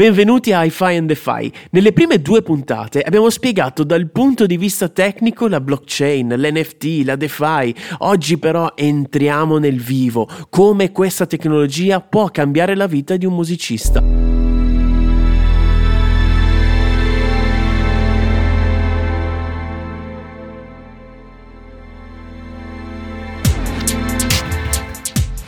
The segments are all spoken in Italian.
Benvenuti a Hi-Fi and DeFi. Nelle prime due puntate abbiamo spiegato dal punto di vista tecnico la blockchain, l'NFT, la DeFi. Oggi però entriamo nel vivo, come questa tecnologia può cambiare la vita di un musicista.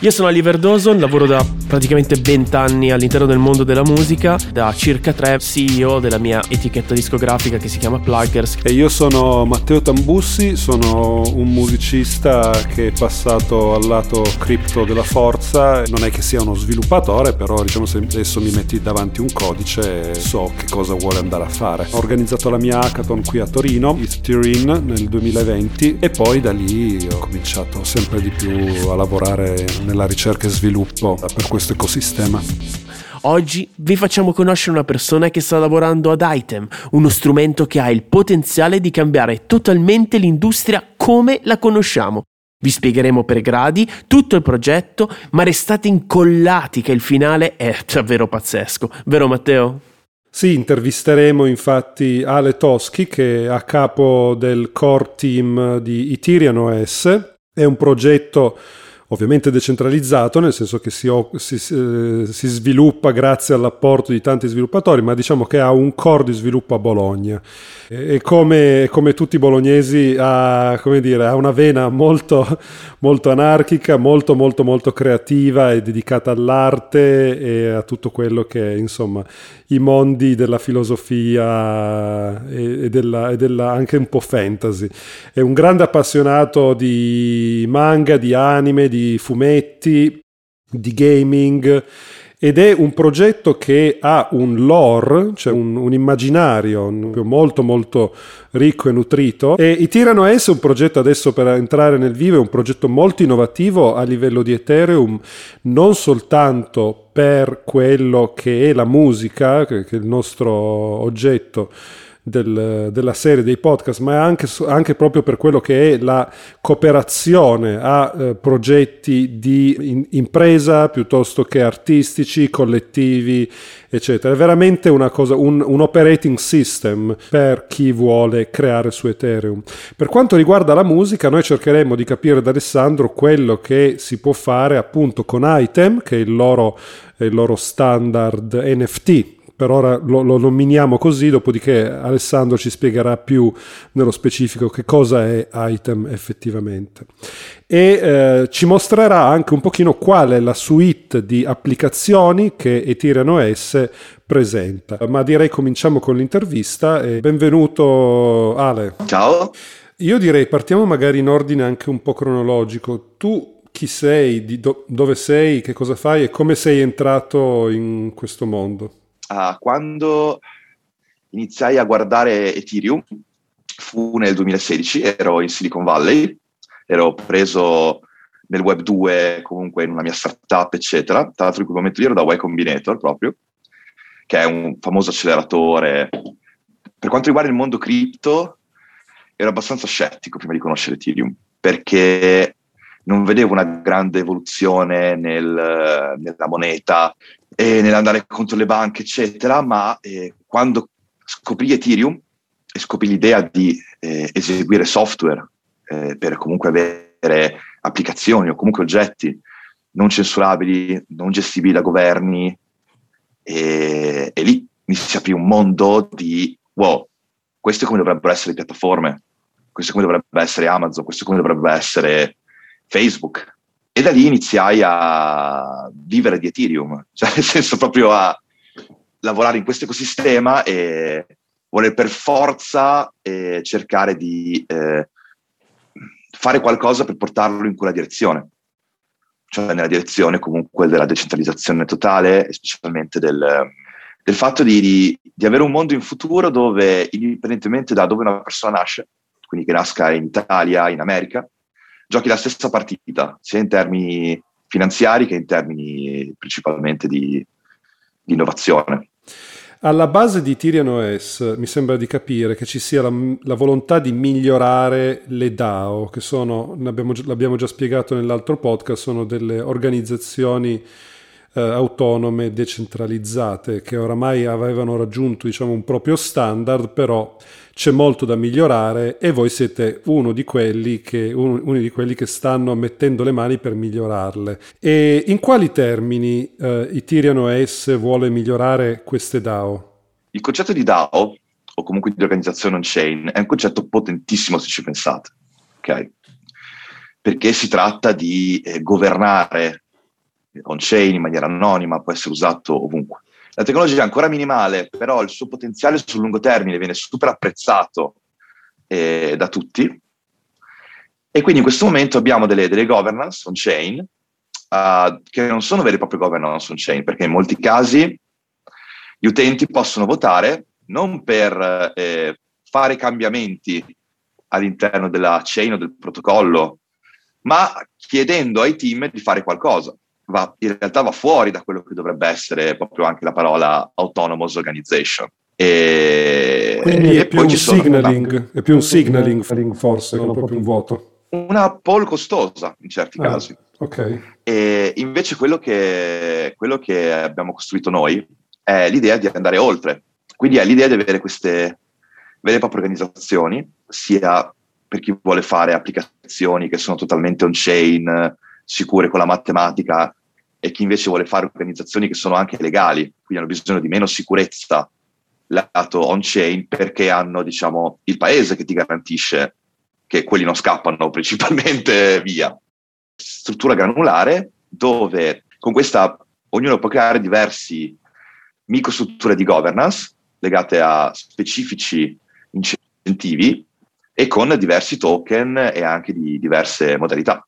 Io sono Oliver Dawson, lavoro da praticamente 20 anni all'interno del mondo della musica, da circa 3 CEO della mia etichetta discografica che si chiama Pluggers. E io sono Matteo Tambussi, sono un musicista che è passato al lato cripto della forza, non è che sia uno sviluppatore, però diciamo se adesso mi metti davanti un codice so che cosa vuole andare a fare. Ho organizzato la mia hackathon qui a Torino, Ethereum nel 2020 e poi da lì ho cominciato sempre di più a lavorare nella ricerca e sviluppo per questo ecosistema. Oggi vi facciamo conoscere una persona che sta lavorando ad Item, uno strumento che ha il potenziale di cambiare totalmente l'industria come la conosciamo. Vi spiegheremo per gradi tutto il progetto, ma restate incollati che il finale è davvero pazzesco, vero Matteo? Sì, intervisteremo infatti Ale Toschi che è a capo del core team di Ethereum OS. È un progetto ovviamente decentralizzato, nel senso che si, si, eh, si, sviluppa grazie all'apporto di tanti sviluppatori, ma diciamo che ha un core di sviluppo a Bologna. E, come, come, tutti i bolognesi ha, dire, ha una vena molto, molto, anarchica, molto molto molto creativa e dedicata all'arte e a tutto quello che è insomma i mondi della filosofia e, e, della, e della, anche un po' fantasy. È un grande appassionato di manga, di anime, di fumetti, di gaming ed è un progetto che ha un lore, cioè un, un immaginario molto molto ricco e nutrito. E i Tirano S è un progetto adesso per entrare nel vivo, è un progetto molto innovativo a livello di Ethereum, non soltanto per quello che è la musica, che è il nostro oggetto, del, della serie dei podcast, ma anche, anche, proprio per quello che è la cooperazione a eh, progetti di in, impresa piuttosto che artistici, collettivi, eccetera. È veramente una cosa, un, un operating system per chi vuole creare su Ethereum. Per quanto riguarda la musica, noi cercheremo di capire da Alessandro quello che si può fare appunto con Item, che è il loro, il loro standard NFT per ora lo, lo, nominiamo così, dopodiché Alessandro ci spiegherà più nello specifico che cosa è item effettivamente. E eh, ci mostrerà anche un pochino qual è la suite di applicazioni che Ethereum OS presenta. Ma direi cominciamo con l'intervista e benvenuto Ale. Ciao. Io direi partiamo magari in ordine anche un po' cronologico. Tu chi sei, do- dove sei, che cosa fai e come sei entrato in questo mondo? Uh, quando iniziai a guardare Ethereum, fu nel 2016, ero in Silicon Valley, ero preso nel web 2, comunque in una mia startup, eccetera. Tra l'altro in quel momento ero da Y Combinator proprio, che è un famoso acceleratore. Per quanto riguarda il mondo cripto, ero abbastanza scettico prima di conoscere Ethereum, perché non vedevo una grande evoluzione nel, nella moneta, e nell'andare contro le banche, eccetera, ma eh, quando scoprì Ethereum e scoprì l'idea di eh, eseguire software eh, per comunque avere applicazioni o comunque oggetti non censurabili, non gestibili da governi, e, e lì mi si aprì un mondo di wow, questo è come dovrebbero essere le piattaforme, questo è come dovrebbe essere Amazon, questo è come dovrebbe essere Facebook. E da lì iniziai a vivere di Ethereum, cioè nel senso proprio a lavorare in questo ecosistema e voler per forza eh, cercare di eh, fare qualcosa per portarlo in quella direzione, cioè nella direzione comunque della decentralizzazione totale specialmente del, del fatto di, di, di, avere un mondo in futuro dove, indipendentemente da dove una persona nasce, quindi che nasca in Italia, in America, giochi la stessa partita, sia in termini finanziari che in termini principalmente di, di innovazione. Alla base di Tyrion OS mi sembra di capire che ci sia la, la volontà di migliorare le DAO, che sono, l'abbiamo, già spiegato nell'altro podcast, sono delle organizzazioni eh, autonome, decentralizzate, che oramai avevano raggiunto diciamo, un proprio standard, però c'è molto da migliorare e voi siete uno di quelli che, uno, uno di quelli che stanno mettendo le mani per migliorarle. E in quali termini eh, Ethereum OS vuole migliorare queste DAO? Il concetto di DAO, o comunque di organizzazione on-chain, è un concetto potentissimo se ci pensate, ok? Perché si tratta di eh, governare on-chain in maniera anonima, può essere usato ovunque. La tecnologia è ancora minimale, però il suo potenziale sul lungo termine viene super apprezzato eh, da tutti. E quindi in questo momento abbiamo delle, delle governance on-chain uh, che non sono vere e proprie governance on-chain, perché in molti casi gli utenti possono votare non per eh, fare cambiamenti all'interno della chain o del protocollo, ma chiedendo ai team di fare qualcosa va, in realtà va fuori da quello che dovrebbe essere proprio anche la parola autonomous organization. E, Quindi è, più un signaling, è più un signaling forse, non proprio un voto. Una poll costosa in certi ah, casi. Okay. E invece quello che, quello che abbiamo costruito noi è l'idea di andare oltre. Quindi è l'idea di avere queste vere e proprie organizzazioni, sia per chi vuole fare applicazioni che sono totalmente on-chain, sicure con la matematica e chi invece vuole fare organizzazioni che sono anche legali, quindi hanno bisogno di meno sicurezza lato on-chain perché hanno diciamo, il paese che ti garantisce che quelli non scappano principalmente via. Struttura granulare dove con questa ognuno può creare diversi microstrutture di governance legate a specifici incentivi e con diversi token e anche di diverse modalità.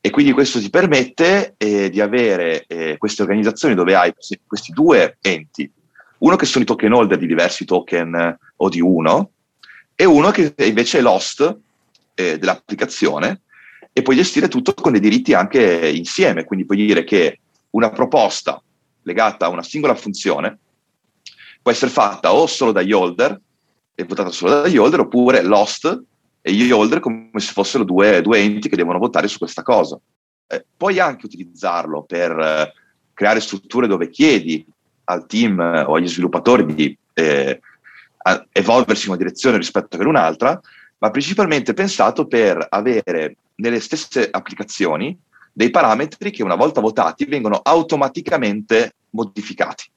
E quindi questo ti permette eh, di avere eh, queste organizzazioni dove hai questi due enti, uno che sono i token holder di diversi token o di uno, e uno che invece è l'host eh, dell'applicazione e puoi gestire tutto con dei diritti anche insieme. Quindi puoi dire che una proposta legata a una singola funzione può essere fatta o solo dagli holder, e votata solo dagli holder, oppure l'host e gli holder come se fossero due, due enti che devono votare su questa cosa. Eh, puoi anche utilizzarlo per eh, creare strutture dove chiedi al team eh, o agli sviluppatori di eh, evolversi in una direzione rispetto ad un'altra, ma principalmente pensato per avere nelle stesse applicazioni dei parametri che una volta votati vengono automaticamente modificati.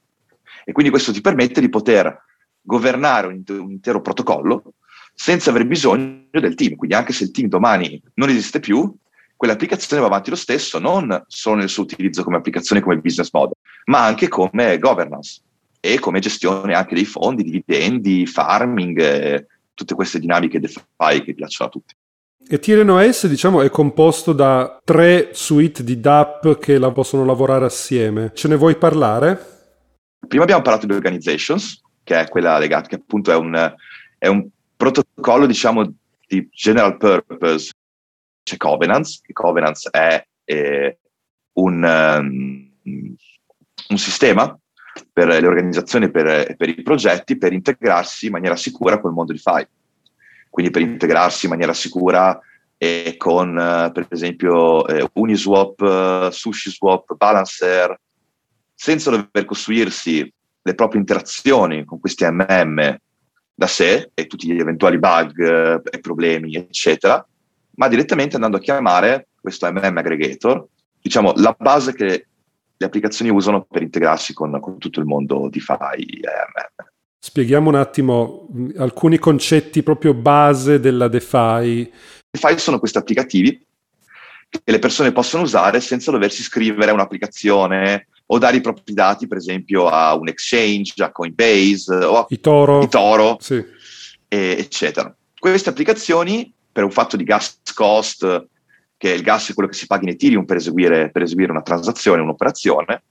E quindi questo ti permette di poter governare un intero protocollo senza aver bisogno del team. Quindi anche se il team domani non esiste più, quell'applicazione va avanti lo stesso, non solo nel suo utilizzo come applicazione, come business model, ma anche come governance e come gestione anche dei fondi, dividendi, farming, eh, tutte queste dinamiche DeFi che piacciono a tutti. E Tyrion OS diciamo, è composto da tre suite di DApp che la possono lavorare assieme. Ce ne vuoi parlare? Prima abbiamo parlato di organizations, che è quella legata, che appunto è un, è un protocollo, diciamo, di general purpose. C'è Covenants, che Covenants è eh, un, um, un, sistema per le organizzazioni e per, per, i progetti per integrarsi in maniera sicura col mondo di FI. Quindi per integrarsi in maniera sicura eh, con, uh, per esempio, eh, Uniswap, uh, SushiSwap, Balancer, senza dover costruirsi le proprie interazioni con questi MM da sé e tutti gli eventuali bug eh, e problemi, eccetera, ma direttamente andando a chiamare questo MM aggregator, diciamo la base che le applicazioni usano per integrarsi con, con tutto il mondo DeFi e MM. Spieghiamo un attimo mm, alcuni concetti proprio base della DeFi. DeFi sono questi applicativi che le persone possono usare senza doversi scrivere un'applicazione o dare i propri dati, per esempio, a un exchange, a Coinbase o a Itoro, Itoro sì. e, eccetera. Queste applicazioni, per un fatto di gas cost, che il gas è quello che si paga in Ethereum per eseguire, per eseguire una transazione, un'operazione,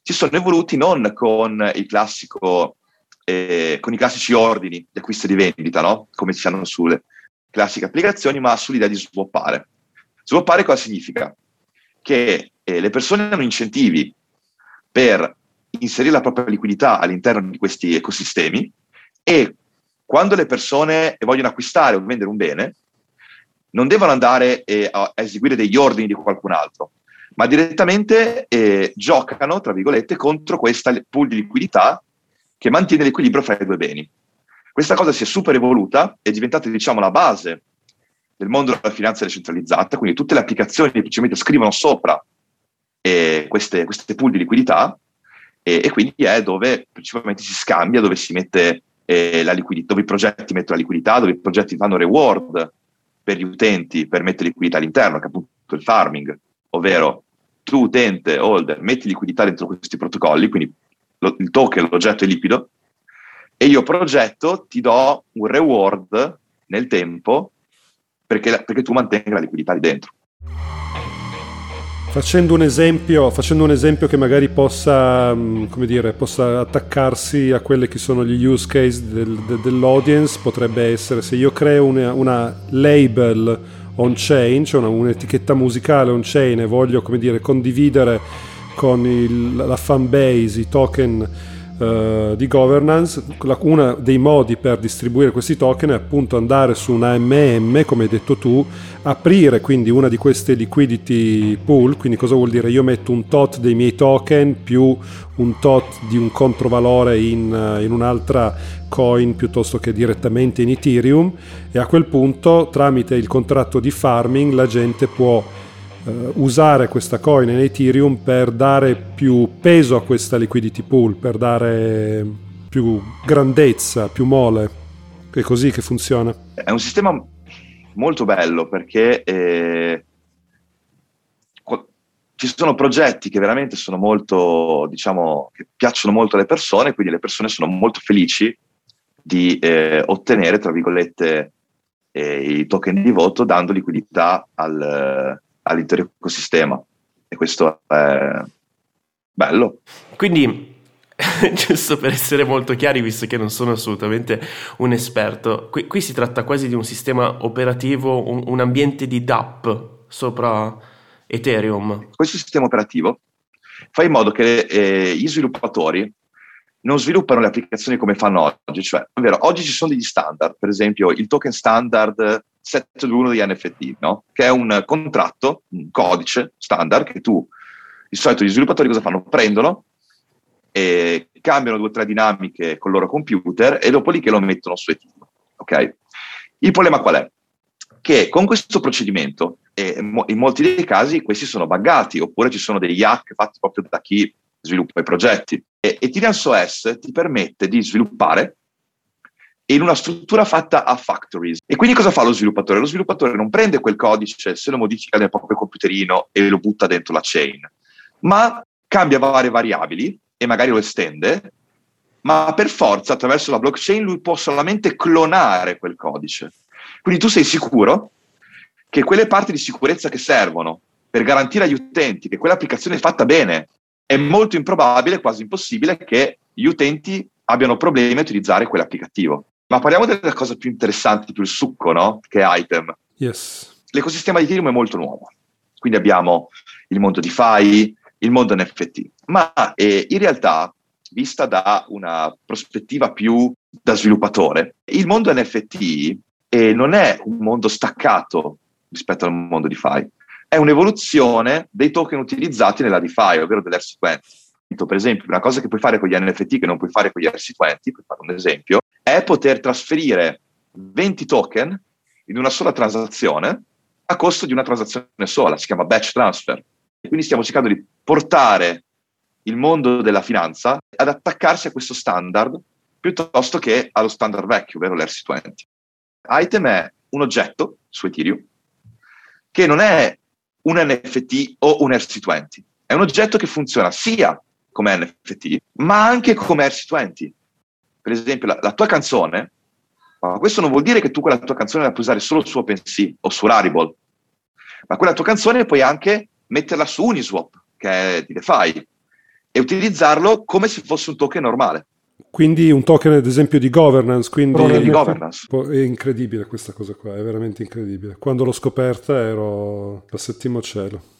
si sono evoluti non con il classico eh, con i classici ordini di acquisto e di vendita, no? come si hanno sulle classiche applicazioni, ma sull'idea di swappare. Swappare cosa significa? Che eh, le persone hanno incentivi per inserire la propria liquidità all'interno di questi ecosistemi e quando le persone vogliono acquistare o vendere un bene, non devono andare eh, a eseguire degli ordini di qualcun altro, ma direttamente eh, giocano, tra virgolette, contro questa pool di liquidità che mantiene l'equilibrio fra i due beni. Questa cosa si è super evoluta, è diventata diciamo la base del mondo della finanza decentralizzata, quindi tutte le applicazioni semplicemente scrivono sopra eh, queste, queste, pool di liquidità e, e, quindi è dove principalmente si scambia, dove si mette eh, la liquidità, dove i progetti mettono la liquidità, dove i progetti fanno reward per gli utenti per mettere liquidità all'interno, che è appunto il farming, ovvero tu utente, holder, metti liquidità dentro questi protocolli, quindi lo, il token, l'oggetto è liquido, e io progetto, ti do un reward nel tempo perché, perché tu mantenga la liquidità lì dentro. Facendo un, esempio, facendo un esempio, che magari possa, mm, dire, possa, attaccarsi a quelli che sono gli use case del, de, dell'audience, potrebbe essere se io creo una, una label on-chain, cioè una, un'etichetta musicale on-chain e voglio dire, condividere con il, la fanbase i token uh, di governance, uno dei modi per distribuire questi token è appunto andare su una MM, come hai detto tu, aprire quindi una di queste liquidity pool, quindi cosa vuol dire? Io metto un tot dei miei token più un tot di un controvalore in, uh, in un'altra coin piuttosto che direttamente in Ethereum e a quel punto tramite il contratto di farming la gente può usare questa coin in Ethereum per dare più peso a questa liquidity pool, per dare più grandezza, più mole. È così che funziona. È un sistema molto bello perché eh, ci sono progetti che veramente sono molto, diciamo, che piacciono molto alle persone, quindi le persone sono molto felici di eh, ottenere, tra virgolette, eh, i token di voto dando liquidità al, all'intero ecosistema e questo è bello. Quindi, giusto per essere molto chiari, visto che non sono assolutamente un esperto, qui, qui si tratta quasi di un sistema operativo, un, un ambiente di DApp sopra Ethereum. Questo sistema operativo fa in modo che eh, gli sviluppatori non sviluppano le applicazioni come fanno oggi, cioè, è vero, oggi ci sono degli standard, per esempio il token standard 721 di NFT, no? che è un contratto, un codice standard che tu, di solito gli sviluppatori cosa fanno? Prendono e cambiano due o tre dinamiche con il loro computer e dopo lì che lo mettono su Ethereum. Okay? Il problema qual è? Che con questo procedimento, e in molti dei casi questi sono buggati, oppure ci sono degli hack fatti proprio da chi sviluppa i progetti. E Ethereum OS ti permette di sviluppare in una struttura fatta a factories. E quindi cosa fa lo sviluppatore? Lo sviluppatore non prende quel codice, se lo modifica nel proprio computerino e lo butta dentro la chain, ma cambia varie variabili e magari lo estende, ma per forza attraverso la blockchain lui può solamente clonare quel codice. Quindi tu sei sicuro che quelle parti di sicurezza che servono per garantire agli utenti che quell'applicazione è fatta bene, è molto improbabile, quasi impossibile, che gli utenti abbiano problemi a utilizzare quell'applicativo. Ma parliamo della cosa più interessante, più il succo, no? Che è Item. Yes. L'ecosistema di Ethereum è molto nuovo. Quindi abbiamo il mondo DeFi, il mondo NFT. Ma eh, in realtà, vista da una prospettiva più da sviluppatore, il mondo NFT eh, non è un mondo staccato rispetto al mondo DeFi. È un'evoluzione dei token utilizzati nella DeFi, ovvero dell'RC20. Per esempio, una cosa che puoi fare con gli NFT che non puoi fare con gli RC20, per fare un esempio, è poter trasferire 20 token in una sola transazione a costo di una transazione sola, si chiama batch transfer. E quindi stiamo cercando di portare il mondo della finanza ad attaccarsi a questo standard piuttosto che allo standard vecchio, ovvero l'RC20. Item è un oggetto su Ethereum che non è un NFT o un RC20, è un oggetto che funziona sia come NFT, ma anche come RC20 per esempio, la, la, tua canzone, ma questo non vuol dire che tu quella tua canzone la puoi usare solo su OpenSea o su Rarible, ma quella tua canzone puoi anche metterla su Uniswap, che è di DeFi, e utilizzarlo come se fosse un token normale. Quindi un token ad esempio di governance, quindi di governance. è incredibile questa cosa qua, è veramente incredibile. Quando l'ho scoperta ero al settimo cielo.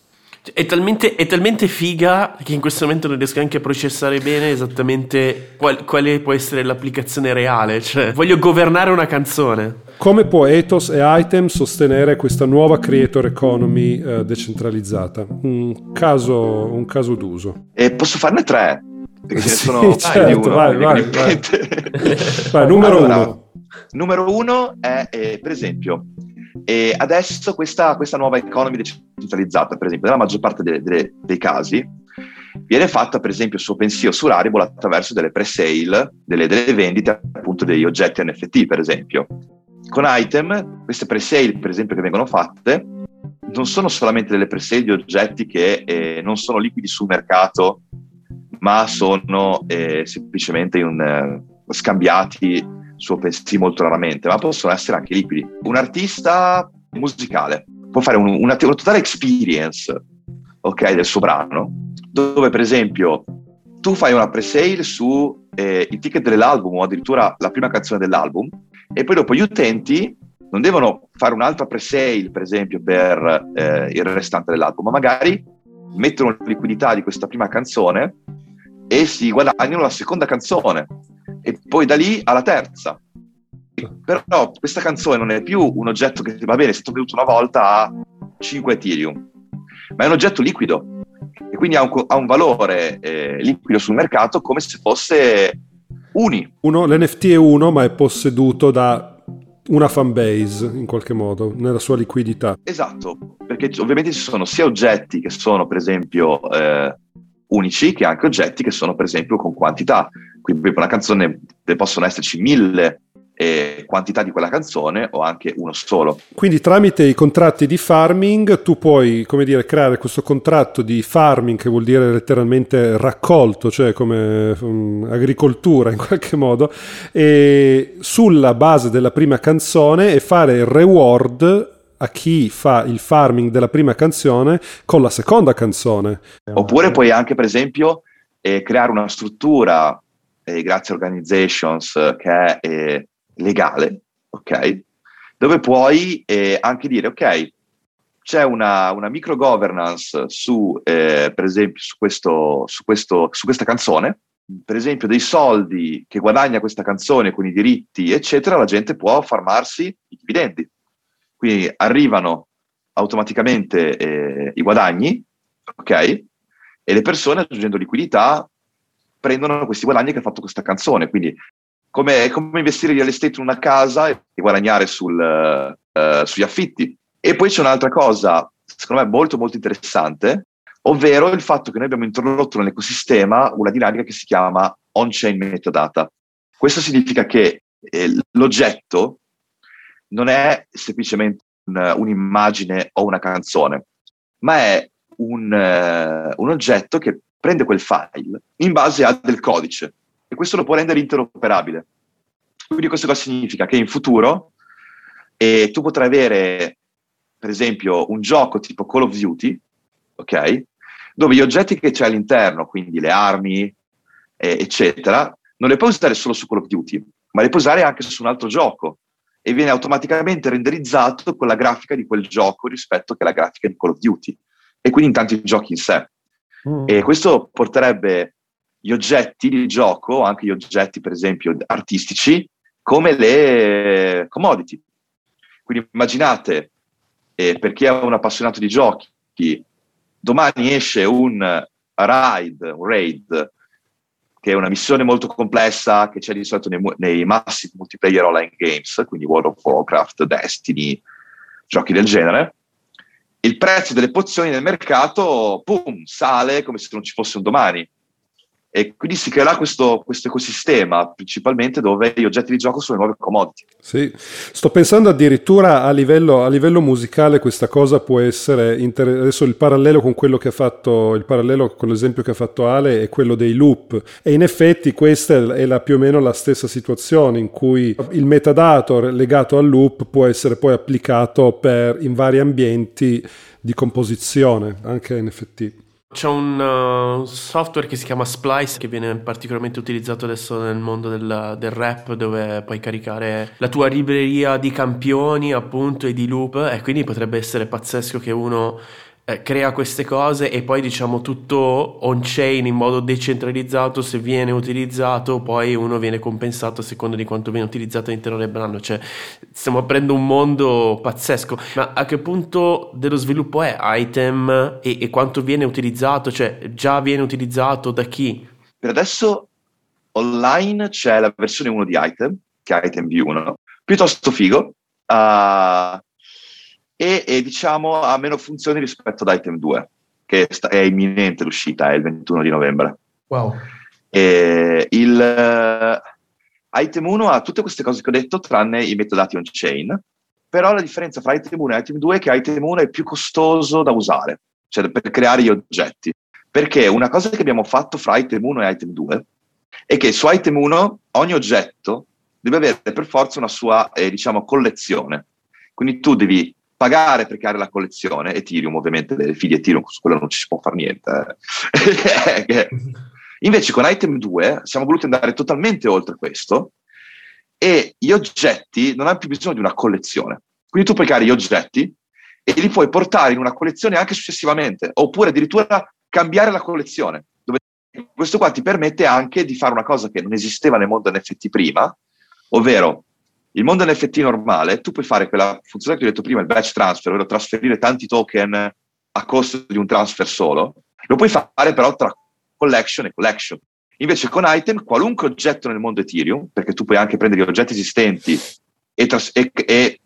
È talmente, è talmente, figa che in questo momento non riesco neanche a processare bene esattamente qual, quale può essere l'applicazione reale. Cioè, voglio governare una canzone. Come può Ethos e Item sostenere questa nuova creator economy eh, decentralizzata? Un caso, un caso d'uso. E posso farne tre? Perché ce ne sono certo, uno, vai, vai, vai. vai, numero allora, uno. Numero uno è, eh, per esempio, e adesso questa, questa, nuova economy decentralizzata, per esempio, nella maggior parte delle, delle, dei casi, viene fatta per esempio su OpenSea o su Rarible attraverso delle pre-sale, delle, delle, vendite appunto degli oggetti NFT, per esempio. Con Item, queste pre-sale, per esempio, che vengono fatte, non sono solamente delle pre-sale di oggetti che eh, non sono liquidi sul mercato, ma sono eh, semplicemente un, eh, scambiati su OpenSea molto raramente, ma possono essere anche liquidi. Un artista musicale può fare un, una, una totale experience okay, del suo brano, dove per esempio tu fai una pre-sale su eh, i ticket dell'album o addirittura la prima canzone dell'album e poi dopo gli utenti non devono fare un'altra pre-sale per esempio per eh, il restante dell'album, ma magari mettono liquidità di questa prima canzone e si guadagnano la seconda canzone e poi da lì alla terza. Però questa canzone non è più un oggetto che va bene, è stato venduto una volta a 5 Ethereum, ma è un oggetto liquido e quindi ha un, ha un valore eh, liquido sul mercato come se fosse uni. Uno, L'NFT è uno, ma è posseduto da una fanbase in qualche modo, nella sua liquidità. Esatto, perché ovviamente ci sono sia oggetti che sono per esempio eh, unici che anche oggetti che sono per esempio con quantità. Quindi per una canzone possono esserci mille eh, quantità di quella canzone o anche uno solo. Quindi tramite i contratti di farming tu puoi, come dire, creare questo contratto di farming che vuol dire letteralmente raccolto, cioè come um, agricoltura in qualche modo, e sulla base della prima canzone e fare il reward a chi fa il farming della prima canzone con la seconda canzone. Oppure puoi anche, per esempio, eh, creare una struttura eh, grazie a organizations che è eh, legale, ok? Dove puoi eh, anche dire, ok, c'è una, una micro governance su, eh, per esempio, su, questo, su, questo, su questa canzone, per esempio dei soldi che guadagna questa canzone con i diritti, eccetera, la gente può farmarsi i dividendi. Quindi arrivano automaticamente eh, i guadagni, ok? E le persone aggiungendo liquidità prendono questi guadagni che ha fatto questa canzone. Quindi come, come investire in real estate in una casa e guadagnare sul, uh, sugli affitti. E poi c'è un'altra cosa, secondo me molto molto interessante, ovvero il fatto che noi abbiamo introdotto nell'ecosistema una dinamica che si chiama on-chain metadata. Questo significa che eh, l'oggetto non è semplicemente un, un'immagine o una canzone, ma è un, uh, un, oggetto che prende quel file in base a del codice e questo lo può rendere interoperabile. Quindi questo cosa significa? Che in futuro eh, tu potrai avere, per esempio, un gioco tipo Call of Duty, ok? Dove gli oggetti che c'è all'interno, quindi le armi, eh, eccetera, non le puoi usare solo su Call of Duty, ma le puoi usare anche su un altro gioco e viene automaticamente renderizzato con la grafica di quel gioco rispetto che la grafica di Call of Duty e quindi in tanti giochi in sé. Mm. E questo porterebbe gli oggetti di gioco, anche gli oggetti per esempio artistici, come le commodity. Quindi immaginate, eh, per chi è un appassionato di giochi, domani esce un raid, un raid che è una missione molto complessa che c'è di solito nei, nei massive multiplayer online games, quindi World of Warcraft, Destiny, giochi del genere, il prezzo delle pozioni nel mercato, boom, sale come se non ci fosse un domani. E quindi si creerà questo, questo, ecosistema, principalmente dove gli oggetti di gioco sono i nuovi commodity. Sì, sto pensando addirittura a livello, a livello musicale questa cosa può essere, inter- adesso il parallelo con quello che ha fatto, il parallelo con l'esempio che ha fatto Ale è quello dei loop. E in effetti questa è la, più o meno la stessa situazione in cui il metadato legato al loop può essere poi applicato per, in vari ambienti di composizione, anche NFT. C'è un uh, software che si chiama Splice che viene particolarmente utilizzato adesso nel mondo del, del, rap dove puoi caricare la tua libreria di campioni appunto e di loop e quindi potrebbe essere pazzesco che uno eh, crea queste cose e poi diciamo tutto on-chain in modo decentralizzato, se viene utilizzato poi uno viene compensato a seconda di quanto viene utilizzato all'interno del brano, cioè stiamo aprendo un mondo pazzesco, ma a che punto dello sviluppo è item e, e quanto viene utilizzato, cioè già viene utilizzato da chi? Per adesso online c'è la versione 1 di item, che è item v1, piuttosto figo, uh, e, e, diciamo ha meno funzioni rispetto ad Item 2, che è imminente l'uscita, è il 21 di novembre. Wow. E il uh, Item 1 ha tutte queste cose che ho detto, tranne i metadati on-chain, però la differenza tra Item 1 e Item 2 è che Item 1 è più costoso da usare, cioè per creare gli oggetti. Perché una cosa che abbiamo fatto fra Item 1 e Item 2 è che su Item 1 ogni oggetto deve avere per forza una sua, eh, diciamo, collezione. Quindi tu devi pagare per creare la collezione, Ethereum ovviamente, le figlie Ethereum, su quello non ci si può fare niente. Eh. Invece con Item 2 siamo voluti andare totalmente oltre questo e gli oggetti non hanno più bisogno di una collezione. Quindi tu puoi creare gli oggetti e li puoi portare in una collezione anche successivamente, oppure addirittura cambiare la collezione. Questo qua ti permette anche di fare una cosa che non esisteva nel mondo NFT prima, ovvero il mondo NFT normale, tu puoi fare quella funzione che ho detto prima, il batch transfer, ovvero trasferire tanti token a costo di un transfer solo, lo puoi fare però tra collection e collection. Invece con item, qualunque oggetto nel mondo Ethereum, perché tu puoi anche prendere gli oggetti esistenti e, tras- e, e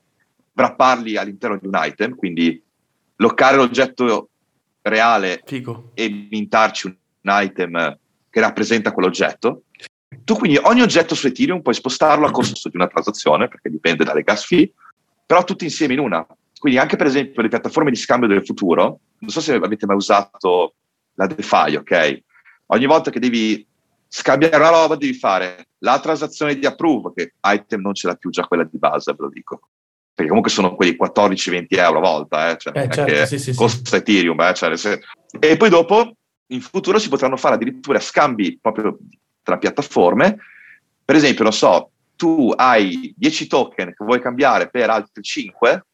wrapparli all'interno di un item, quindi loccare l'oggetto reale Figo. e mintarci un item che rappresenta quell'oggetto, tu quindi ogni oggetto su Ethereum puoi spostarlo a costo di una transazione, perché dipende dalle gas fee, però tutti insieme in una. Quindi anche per esempio le piattaforme di scambio del futuro, non so se avete mai usato la DeFi, ok? Ogni volta che devi scambiare una roba devi fare la transazione di approve, che item non ce l'ha più già quella di base, ve lo dico. Perché comunque sono quelli 14-20 euro a volta, eh? Cioè, eh, certo, sì, sì, costa sì. Ethereum. Eh? Cioè, se... E poi dopo, in futuro, si potranno fare addirittura scambi proprio tra piattaforme. Per esempio, non so, tu hai 10 token che vuoi cambiare per altri 5,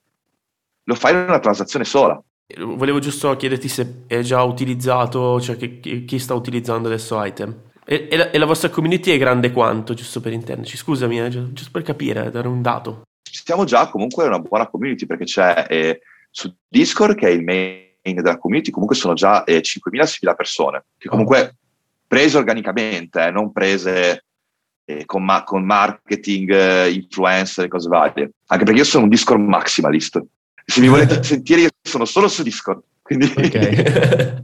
lo fai in una transazione sola. Volevo giusto chiederti se è già utilizzato, cioè che, chi sta utilizzando adesso item. E, e, la, e, la, vostra community è grande quanto, giusto per intenderci? Scusami, eh, giusto per capire, dare un dato. Siamo già comunque una buona community perché c'è eh, su Discord, che è il main della community, comunque sono già eh, 5.000-6.000 persone, che comunque prese organicamente, eh, non prese eh, con, ma- con, marketing, eh, influencer e cose varie. Anche perché io sono un Discord maximalist. Se mi volete sentire, io sono solo su Discord. Quindi... Okay.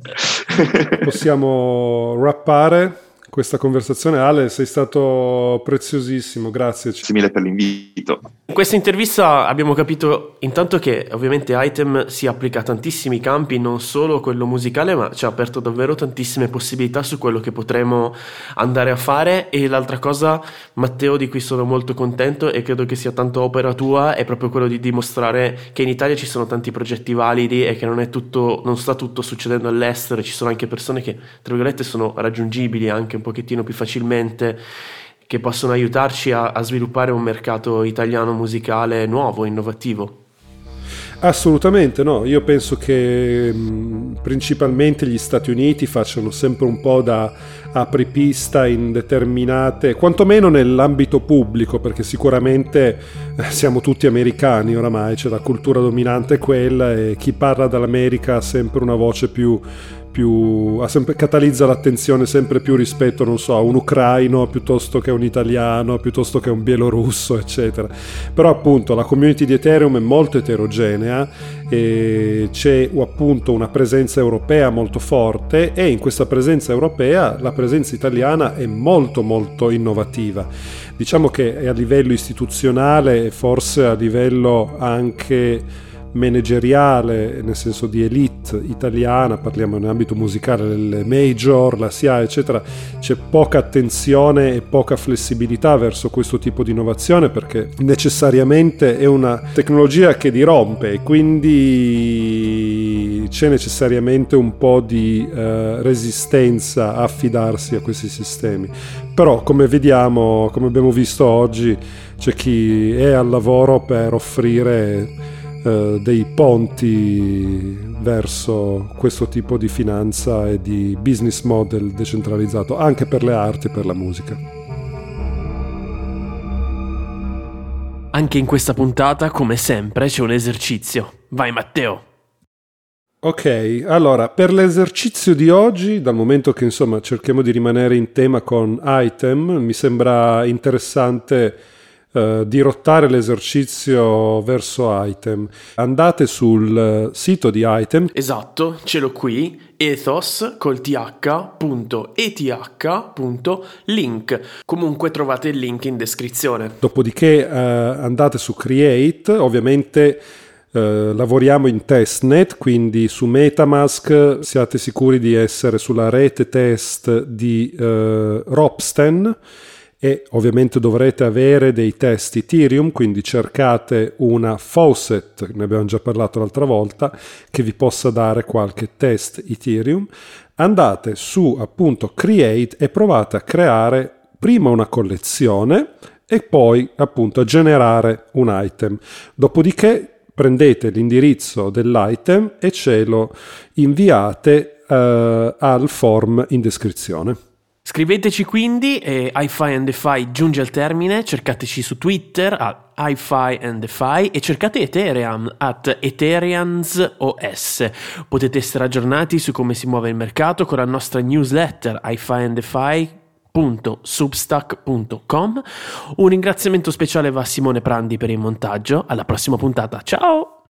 Possiamo rappare questa conversazione. Ale, sei stato preziosissimo, grazie. Grazie mille per l'invito. In questa intervista abbiamo capito intanto che ovviamente Item si applica a tantissimi campi, non solo quello musicale, ma ci ha aperto davvero tantissime possibilità su quello che potremo andare a fare. E l'altra cosa, Matteo, di cui sono molto contento e credo che sia tanto opera tua, è proprio quello di dimostrare che in Italia ci sono tanti progetti validi e che non, è tutto, non sta tutto succedendo all'estero, ci sono anche persone che, tra virgolette, sono raggiungibili anche un pochettino più facilmente che possono aiutarci a, a sviluppare un mercato italiano musicale nuovo, innovativo. Assolutamente no, io penso che mh, principalmente gli Stati Uniti facciano sempre un po' da apripista in determinate, quantomeno nell'ambito pubblico, perché sicuramente eh, siamo tutti americani oramai, cioè la cultura dominante è quella e chi parla dall'America ha sempre una voce più più, sempre, catalizza l'attenzione sempre più rispetto, non so, a un ucraino piuttosto che a un italiano, piuttosto che a un bielorusso, eccetera. Però appunto la community di Ethereum è molto eterogenea e c'è appunto una presenza europea molto forte e in questa presenza europea la presenza italiana è molto molto innovativa. Diciamo che a livello istituzionale e forse a livello anche manageriale, nel senso di elite italiana, parliamo in ambito musicale delle major, la SIA, eccetera, c'è poca attenzione e poca flessibilità verso questo tipo di innovazione perché necessariamente è una tecnologia che dirompe e quindi c'è necessariamente un po' di eh, resistenza a affidarsi a questi sistemi. Però come vediamo, come abbiamo visto oggi, c'è chi è al lavoro per offrire eh, dei ponti verso questo tipo di finanza e di business model decentralizzato anche per le arti e per la musica. Anche in questa puntata, come sempre, c'è un esercizio. Vai Matteo! Ok, allora per l'esercizio di oggi, dal momento che insomma cerchiamo di rimanere in tema con item, mi sembra interessante eh, dirottare l'esercizio verso item. Andate sul eh, sito di item. Esatto, ce l'ho qui, ethos col th.eth.link. Comunque trovate il link in descrizione. Dopodiché eh, andate su create, ovviamente Uh, lavoriamo in testnet, quindi su Metamask siate sicuri di essere sulla rete test di uh, Ropsten e ovviamente dovrete avere dei test Ethereum, quindi cercate una faucet, ne abbiamo già parlato l'altra volta, che vi possa dare qualche test Ethereum. Andate su appunto Create e provate a creare prima una collezione e poi appunto a generare un item. Dopodiché prendete l'indirizzo dell'item e ce lo inviate uh, al form in descrizione. Scriveteci quindi e hi-fi and DeFi giunge al termine, cercateci su Twitter a hi-fi and DeFi e cercate Ethereum at EthereumsOS. Potete essere aggiornati su come si muove il mercato con la nostra newsletter hi-fi and DeFi www.substack.com. Un ringraziamento speciale va a Simone Prandi per il montaggio. Alla prossima puntata. Ciao!